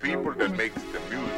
people that makes the music,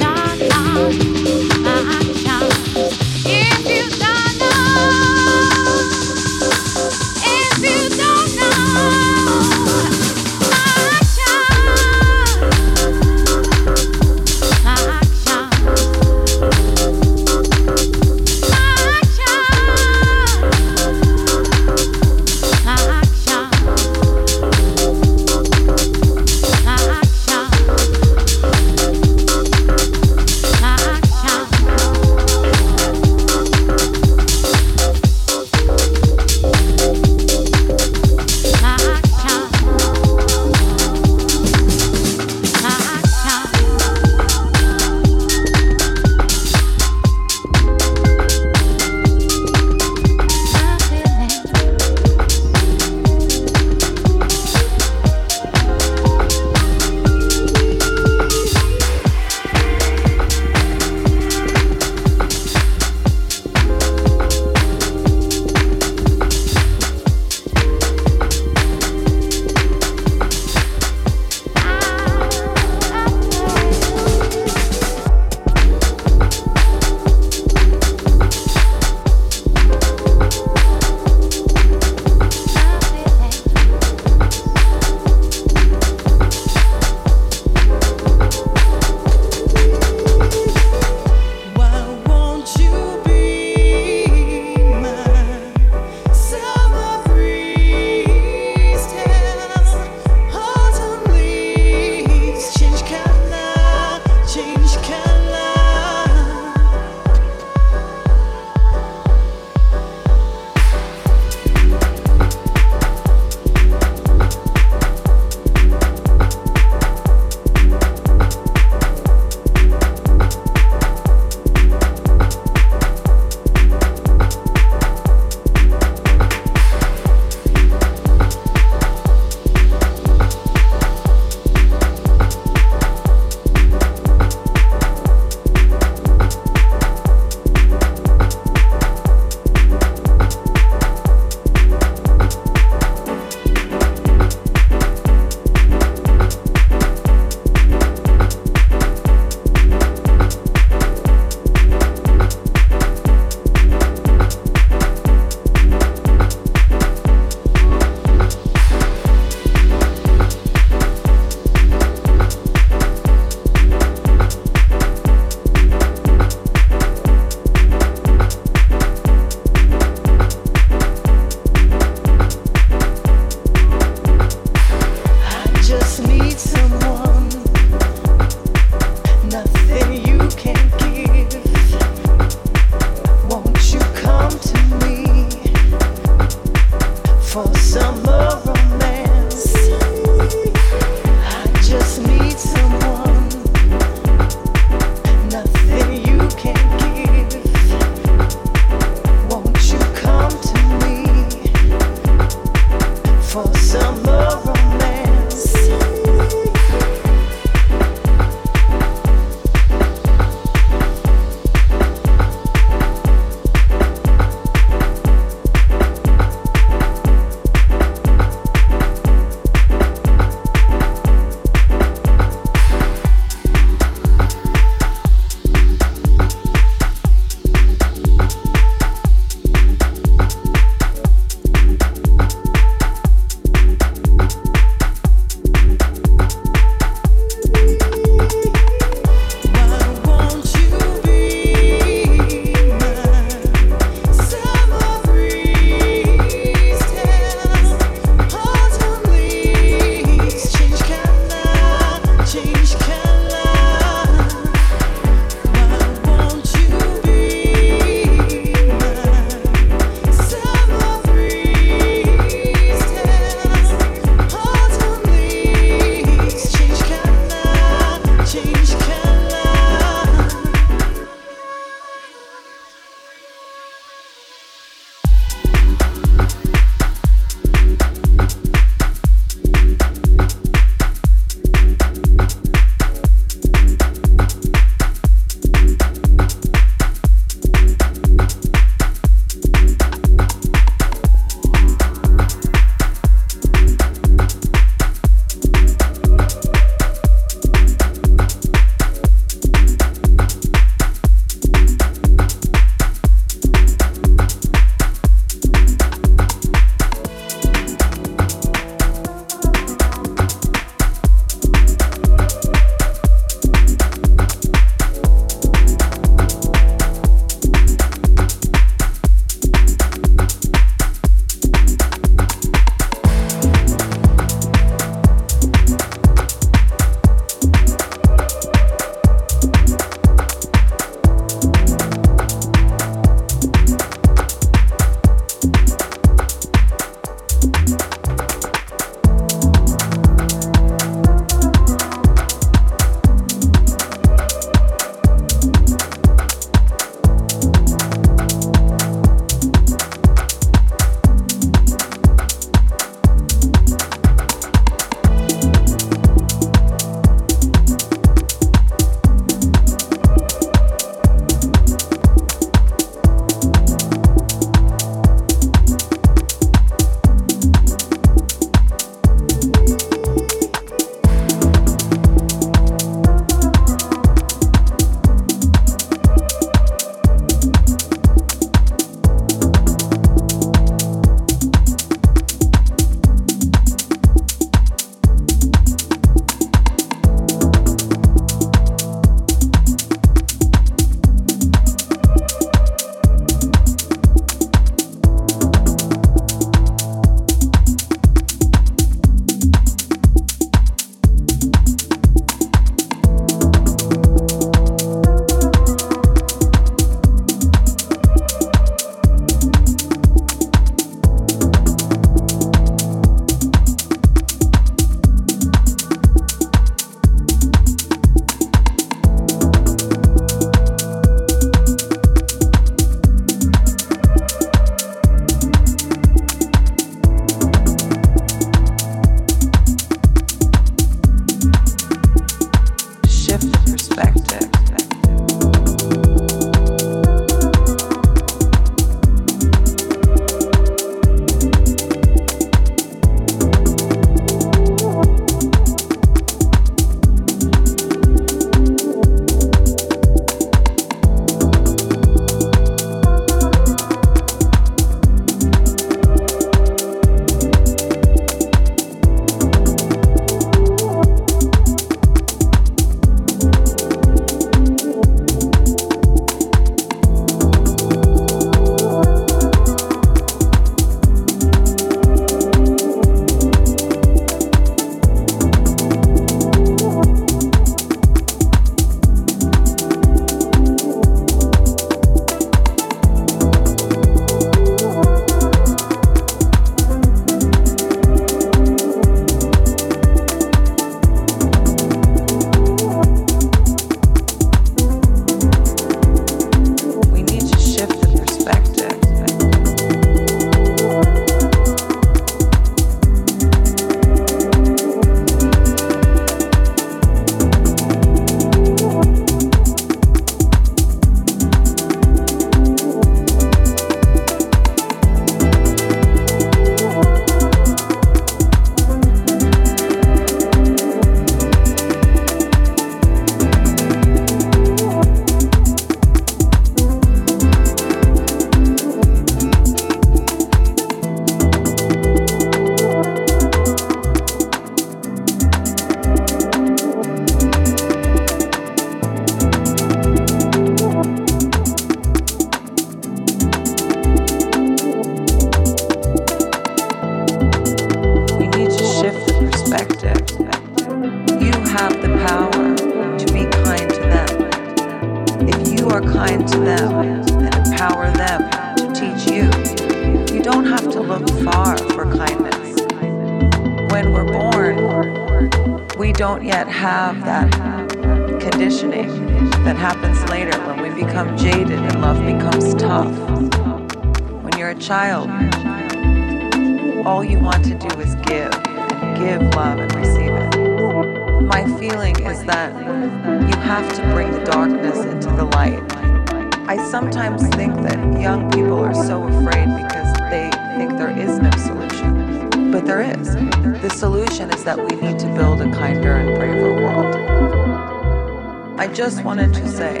just wanted to say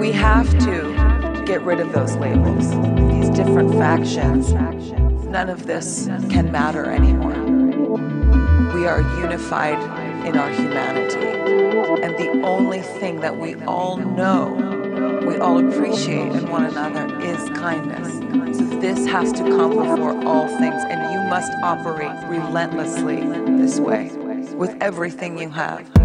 we have to get rid of those labels, these different factions none of this can matter anymore. We are unified in our humanity. And the only thing that we all know, we all appreciate in one another is kindness. So this has to come before all things, and you must operate relentlessly this way with everything you have.